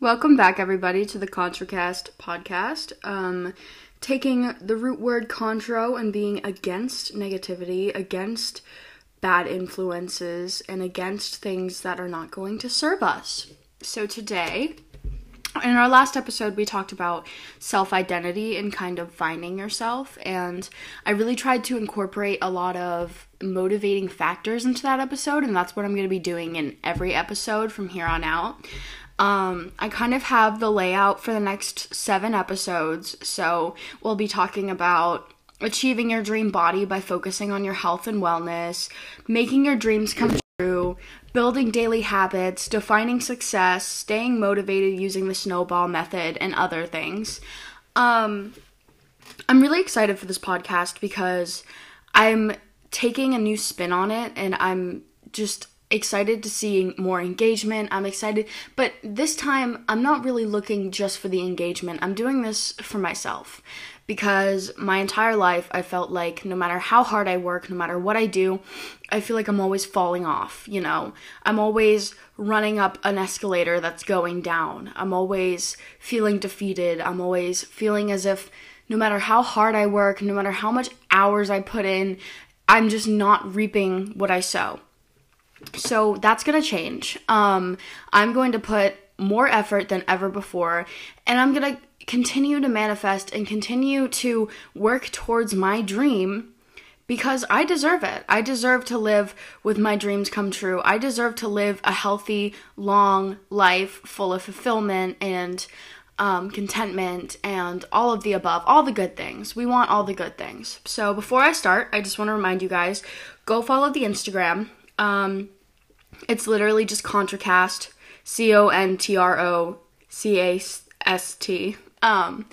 Welcome back, everybody, to the ControCast podcast. Um, taking the root word contro and being against negativity, against bad influences, and against things that are not going to serve us. So, today, in our last episode, we talked about self identity and kind of finding yourself. And I really tried to incorporate a lot of motivating factors into that episode. And that's what I'm going to be doing in every episode from here on out. Um, I kind of have the layout for the next seven episodes. So we'll be talking about achieving your dream body by focusing on your health and wellness, making your dreams come true, building daily habits, defining success, staying motivated using the snowball method, and other things. Um, I'm really excited for this podcast because I'm taking a new spin on it and I'm just excited to see more engagement. I'm excited, but this time I'm not really looking just for the engagement. I'm doing this for myself because my entire life I felt like no matter how hard I work, no matter what I do, I feel like I'm always falling off, you know. I'm always running up an escalator that's going down. I'm always feeling defeated. I'm always feeling as if no matter how hard I work, no matter how much hours I put in, I'm just not reaping what I sow. So that's going to change. Um, I'm going to put more effort than ever before, and I'm going to continue to manifest and continue to work towards my dream because I deserve it. I deserve to live with my dreams come true. I deserve to live a healthy, long life full of fulfillment and um, contentment and all of the above, all the good things. We want all the good things. So before I start, I just want to remind you guys go follow the Instagram. Um, it's literally just ControCast, C O N T R O C A S T. Um,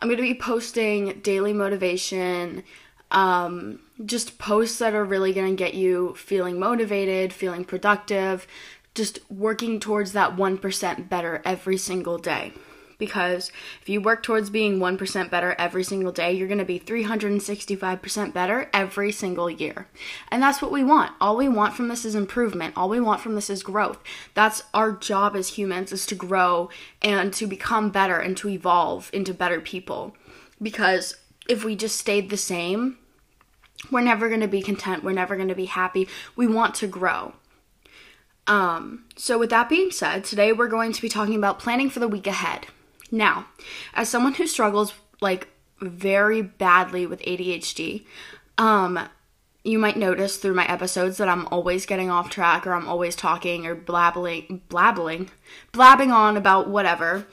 I'm going to be posting daily motivation, um, just posts that are really going to get you feeling motivated, feeling productive, just working towards that 1% better every single day because if you work towards being 1% better every single day, you're going to be 365% better every single year. And that's what we want. All we want from this is improvement. All we want from this is growth. That's our job as humans is to grow and to become better and to evolve into better people. Because if we just stayed the same, we're never going to be content. We're never going to be happy. We want to grow. Um, so, with that being said, today we're going to be talking about planning for the week ahead. Now, as someone who struggles like very badly with ADHD, um, you might notice through my episodes that I'm always getting off track or I'm always talking or blabbling, blabbling, blabbing on about whatever.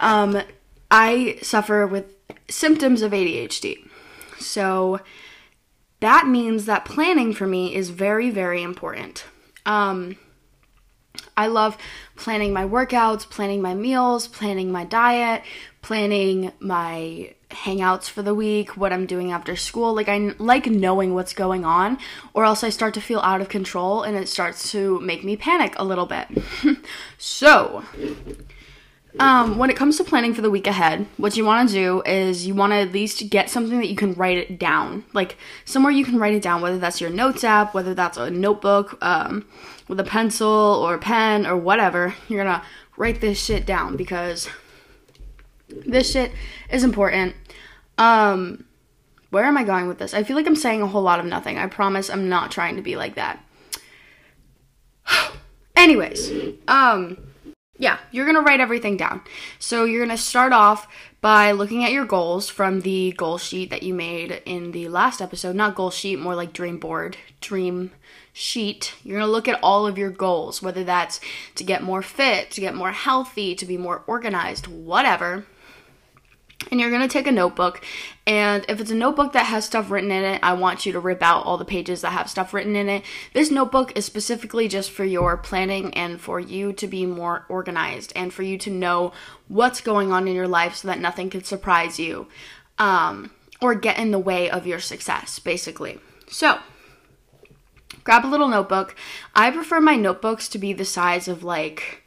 Um, I suffer with symptoms of ADHD. So that means that planning for me is very, very important. Um, I love planning my workouts, planning my meals, planning my diet, planning my hangouts for the week, what I'm doing after school. Like I like knowing what's going on or else I start to feel out of control and it starts to make me panic a little bit. so, um, when it comes to planning for the week ahead, what you want to do is you want to at least get something that you can write it down, like somewhere you can write it down, whether that's your notes app, whether that's a notebook um, with a pencil or a pen or whatever. You're gonna write this shit down because this shit is important. Um, where am I going with this? I feel like I'm saying a whole lot of nothing. I promise I'm not trying to be like that. Anyways, um yeah, you're going to write everything down. So you're going to start off by looking at your goals from the goal sheet that you made in the last episode. Not goal sheet, more like dream board, dream sheet. You're going to look at all of your goals, whether that's to get more fit, to get more healthy, to be more organized, whatever and you're going to take a notebook and if it's a notebook that has stuff written in it i want you to rip out all the pages that have stuff written in it. This notebook is specifically just for your planning and for you to be more organized and for you to know what's going on in your life so that nothing can surprise you um, or get in the way of your success basically. So grab a little notebook. I prefer my notebooks to be the size of like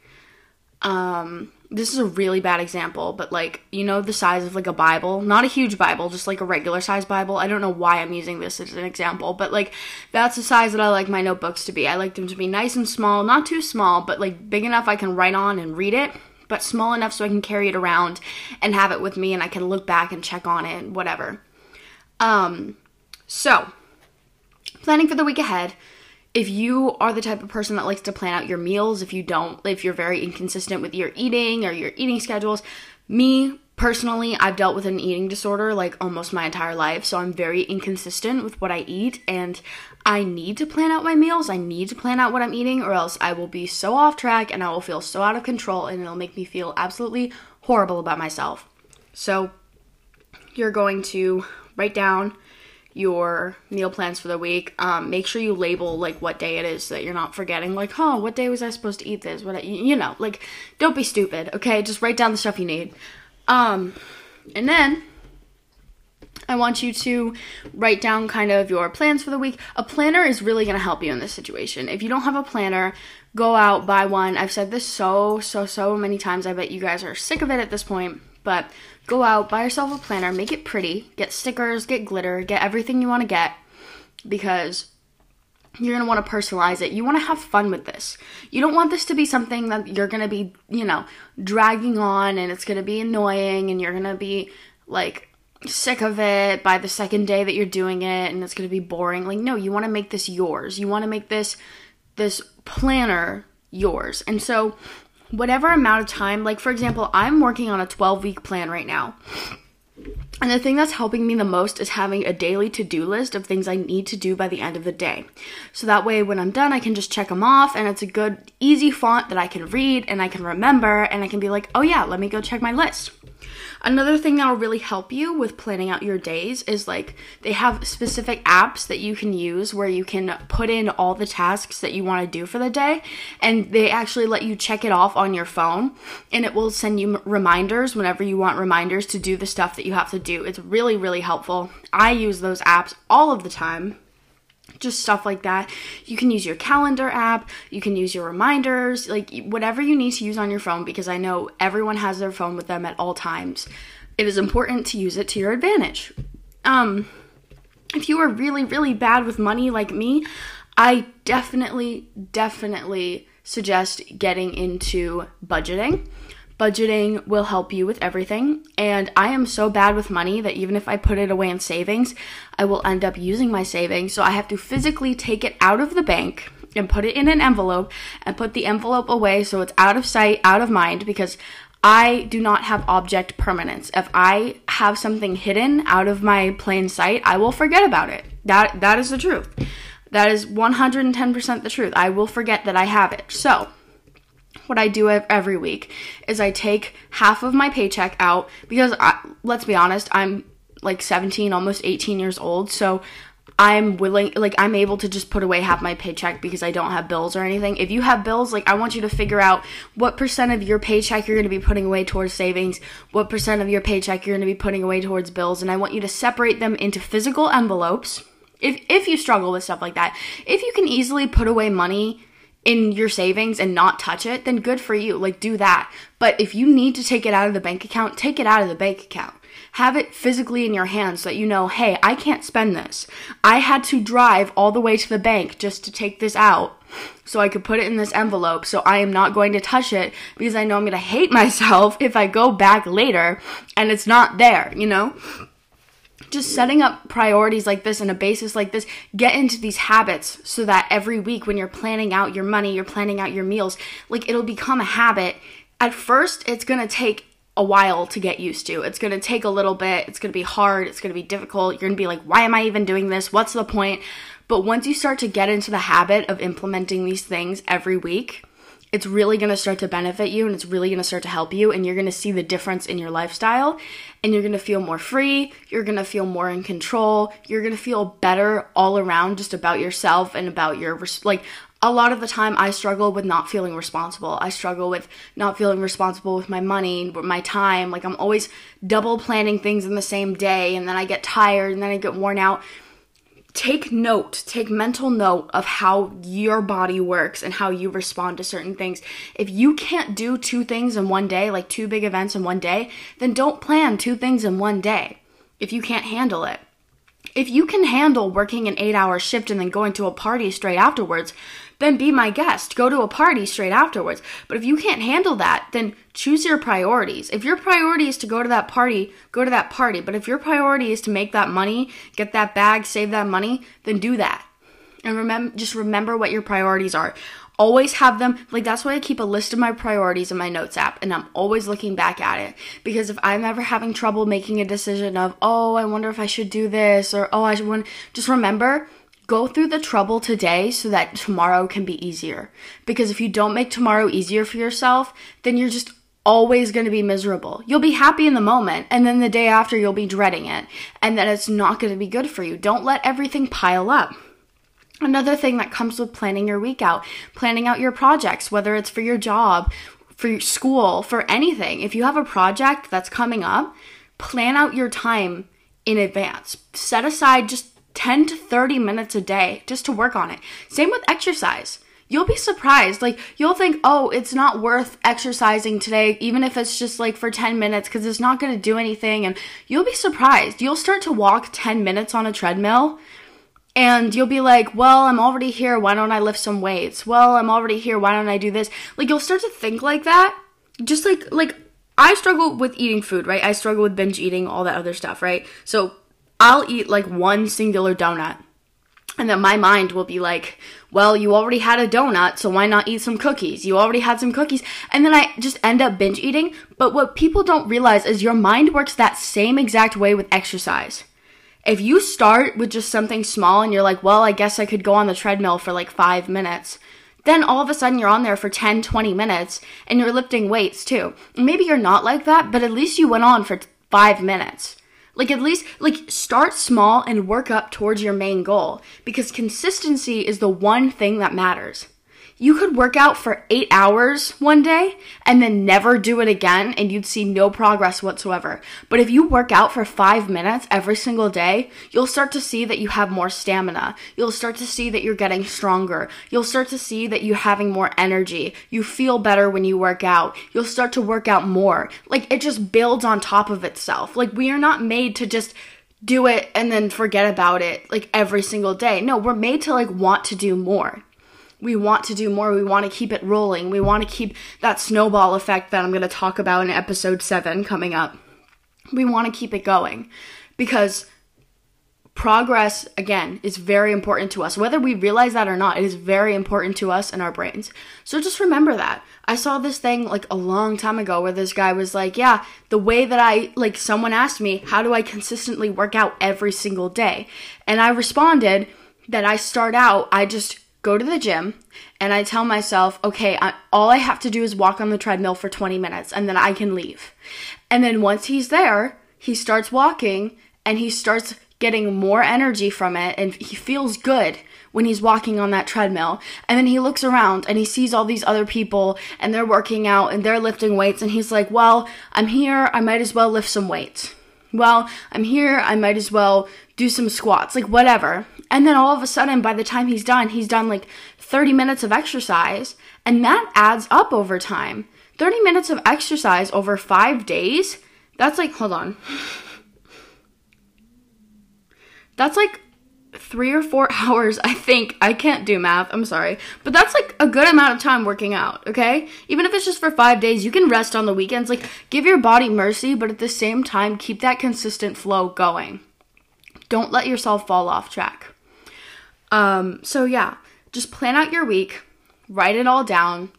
um this is a really bad example, but like, you know, the size of like a Bible, not a huge Bible, just like a regular size Bible. I don't know why I'm using this as an example, but like, that's the size that I like my notebooks to be. I like them to be nice and small, not too small, but like big enough I can write on and read it. but small enough so I can carry it around and have it with me and I can look back and check on it, whatever. Um, so, planning for the week ahead. If you are the type of person that likes to plan out your meals, if you don't, if you're very inconsistent with your eating or your eating schedules, me personally, I've dealt with an eating disorder like almost my entire life, so I'm very inconsistent with what I eat and I need to plan out my meals. I need to plan out what I'm eating or else I will be so off track and I will feel so out of control and it'll make me feel absolutely horrible about myself. So, you're going to write down your meal plans for the week. Um, make sure you label like what day it is so that you're not forgetting. Like, oh, what day was I supposed to eat this? What you know, like, don't be stupid. Okay, just write down the stuff you need. Um, and then I want you to write down kind of your plans for the week. A planner is really going to help you in this situation. If you don't have a planner, go out, buy one. I've said this so, so, so many times. I bet you guys are sick of it at this point. But go out, buy yourself a planner, make it pretty, get stickers, get glitter, get everything you want to get because you're going to want to personalize it. You want to have fun with this. You don't want this to be something that you're going to be, you know, dragging on and it's going to be annoying and you're going to be like sick of it by the second day that you're doing it and it's going to be boring. Like no, you want to make this yours. You want to make this this planner yours. And so whatever amount of time, like for example, I'm working on a 12 week plan right now. And the thing that's helping me the most is having a daily to do list of things I need to do by the end of the day. So that way, when I'm done, I can just check them off, and it's a good, easy font that I can read and I can remember, and I can be like, oh yeah, let me go check my list. Another thing that'll really help you with planning out your days is like they have specific apps that you can use where you can put in all the tasks that you want to do for the day and they actually let you check it off on your phone and it will send you reminders whenever you want reminders to do the stuff that you have to do. It's really really helpful. I use those apps all of the time just stuff like that. You can use your calendar app, you can use your reminders, like whatever you need to use on your phone because I know everyone has their phone with them at all times. It is important to use it to your advantage. Um if you are really really bad with money like me, I definitely definitely suggest getting into budgeting. Budgeting will help you with everything. And I am so bad with money that even if I put it away in savings, I will end up using my savings. So I have to physically take it out of the bank and put it in an envelope and put the envelope away so it's out of sight, out of mind because I do not have object permanence. If I have something hidden out of my plain sight, I will forget about it. That that is the truth. That is 110% the truth. I will forget that I have it. So, what I do every week is I take half of my paycheck out because I, let's be honest, I'm like 17, almost 18 years old, so I'm willing like I'm able to just put away half my paycheck because I don't have bills or anything. If you have bills, like I want you to figure out what percent of your paycheck you're going to be putting away towards savings, what percent of your paycheck you're going to be putting away towards bills, and I want you to separate them into physical envelopes. If if you struggle with stuff like that, if you can easily put away money in your savings and not touch it, then good for you. Like, do that. But if you need to take it out of the bank account, take it out of the bank account. Have it physically in your hands so that you know, hey, I can't spend this. I had to drive all the way to the bank just to take this out so I could put it in this envelope. So I am not going to touch it because I know I'm going to hate myself if I go back later and it's not there, you know? Just setting up priorities like this and a basis like this, get into these habits so that every week when you're planning out your money, you're planning out your meals, like it'll become a habit. At first, it's gonna take a while to get used to. It's gonna take a little bit, it's gonna be hard, it's gonna be difficult. You're gonna be like, why am I even doing this? What's the point? But once you start to get into the habit of implementing these things every week, it's really going to start to benefit you and it's really going to start to help you and you're going to see the difference in your lifestyle and you're going to feel more free, you're going to feel more in control, you're going to feel better all around just about yourself and about your like a lot of the time I struggle with not feeling responsible. I struggle with not feeling responsible with my money, with my time. Like I'm always double planning things in the same day and then I get tired and then I get worn out take note, take mental note of how your body works and how you respond to certain things. If you can't do two things in one day, like two big events in one day, then don't plan two things in one day if you can't handle it. If you can handle working an eight hour shift and then going to a party straight afterwards, then be my guest. Go to a party straight afterwards. But if you can't handle that, then choose your priorities. If your priority is to go to that party, go to that party. But if your priority is to make that money, get that bag, save that money, then do that. And remember just remember what your priorities are always have them like that's why I keep a list of my priorities in my notes app and I'm always looking back at it because if I'm ever having trouble making a decision of oh I wonder if I should do this or oh I should want just remember go through the trouble today so that tomorrow can be easier because if you don't make tomorrow easier for yourself then you're just always going to be miserable. You'll be happy in the moment, and then the day after, you'll be dreading it, and then it's not going to be good for you. Don't let everything pile up. Another thing that comes with planning your week out, planning out your projects, whether it's for your job, for school, for anything. If you have a project that's coming up, plan out your time in advance. Set aside just 10 to 30 minutes a day just to work on it. Same with exercise. You'll be surprised. Like, you'll think, oh, it's not worth exercising today, even if it's just like for 10 minutes, because it's not going to do anything. And you'll be surprised. You'll start to walk 10 minutes on a treadmill and you'll be like, well, I'm already here. Why don't I lift some weights? Well, I'm already here. Why don't I do this? Like, you'll start to think like that. Just like, like, I struggle with eating food, right? I struggle with binge eating, all that other stuff, right? So I'll eat like one singular donut. And then my mind will be like, well, you already had a donut, so why not eat some cookies? You already had some cookies. And then I just end up binge eating. But what people don't realize is your mind works that same exact way with exercise. If you start with just something small and you're like, well, I guess I could go on the treadmill for like five minutes, then all of a sudden you're on there for 10, 20 minutes and you're lifting weights too. maybe you're not like that, but at least you went on for five minutes. Like, at least, like, start small and work up towards your main goal because consistency is the one thing that matters. You could work out for eight hours one day and then never do it again, and you'd see no progress whatsoever. But if you work out for five minutes every single day, you'll start to see that you have more stamina. You'll start to see that you're getting stronger. You'll start to see that you're having more energy. You feel better when you work out. You'll start to work out more. Like it just builds on top of itself. Like we are not made to just do it and then forget about it like every single day. No, we're made to like want to do more we want to do more. We want to keep it rolling. We want to keep that snowball effect that I'm going to talk about in episode 7 coming up. We want to keep it going because progress, again, is very important to us. Whether we realize that or not, it is very important to us and our brains. So just remember that. I saw this thing like a long time ago where this guy was like, Yeah, the way that I, like, someone asked me, How do I consistently work out every single day? And I responded that I start out, I just go to the gym and I tell myself, okay, I, all I have to do is walk on the treadmill for 20 minutes and then I can leave. And then once he's there, he starts walking and he starts getting more energy from it and he feels good when he's walking on that treadmill. And then he looks around and he sees all these other people and they're working out and they're lifting weights and he's like, well, I'm here, I might as well lift some weights. Well, I'm here, I might as well do some squats, like whatever. And then all of a sudden, by the time he's done, he's done like 30 minutes of exercise, and that adds up over time. 30 minutes of exercise over five days, that's like, hold on. That's like three or four hours, I think. I can't do math, I'm sorry. But that's like a good amount of time working out, okay? Even if it's just for five days, you can rest on the weekends. Like, give your body mercy, but at the same time, keep that consistent flow going. Don't let yourself fall off track. Um, so, yeah, just plan out your week, write it all down,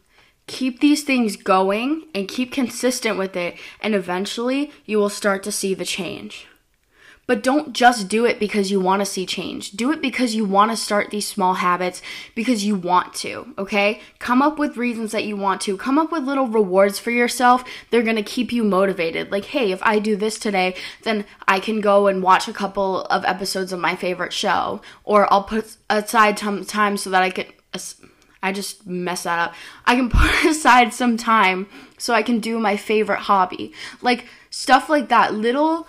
keep these things going, and keep consistent with it, and eventually you will start to see the change. But don't just do it because you want to see change. Do it because you want to start these small habits because you want to, okay? Come up with reasons that you want to. Come up with little rewards for yourself. They're going to keep you motivated. Like, hey, if I do this today, then I can go and watch a couple of episodes of my favorite show. Or I'll put aside some time so that I can. I just mess that up. I can put aside some time so I can do my favorite hobby. Like, stuff like that. Little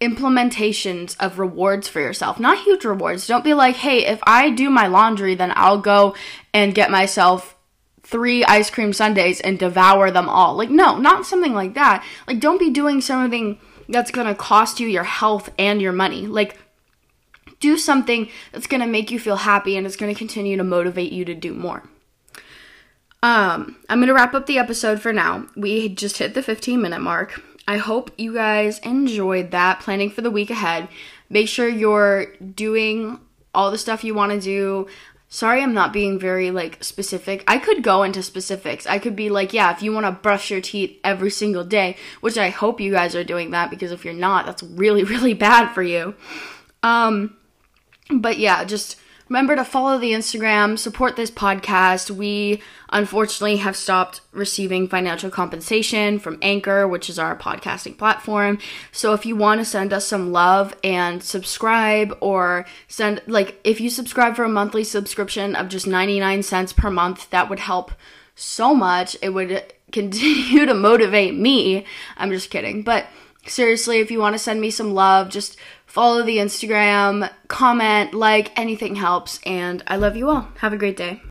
implementations of rewards for yourself, not huge rewards. Don't be like, hey, if I do my laundry, then I'll go and get myself three ice cream sundaes and devour them all. Like, no, not something like that. Like, don't be doing something that's gonna cost you your health and your money. Like, do something that's to make you feel happy and it's to continue to motivate you to do more. Um, I'm to wrap up the episode for now. We just hit the 15 minute mark. I hope you guys enjoyed that planning for the week ahead. Make sure you're doing all the stuff you want to do. Sorry, I'm not being very like specific. I could go into specifics. I could be like, yeah, if you want to brush your teeth every single day, which I hope you guys are doing that because if you're not, that's really really bad for you. Um but yeah, just remember to follow the Instagram, support this podcast. We unfortunately have stopped receiving financial compensation from Anchor, which is our podcasting platform. So if you want to send us some love and subscribe or send like if you subscribe for a monthly subscription of just 99 cents per month, that would help so much. It would continue to motivate me. I'm just kidding. But seriously, if you want to send me some love, just follow the Instagram, comment, like, anything helps. And I love you all. Have a great day.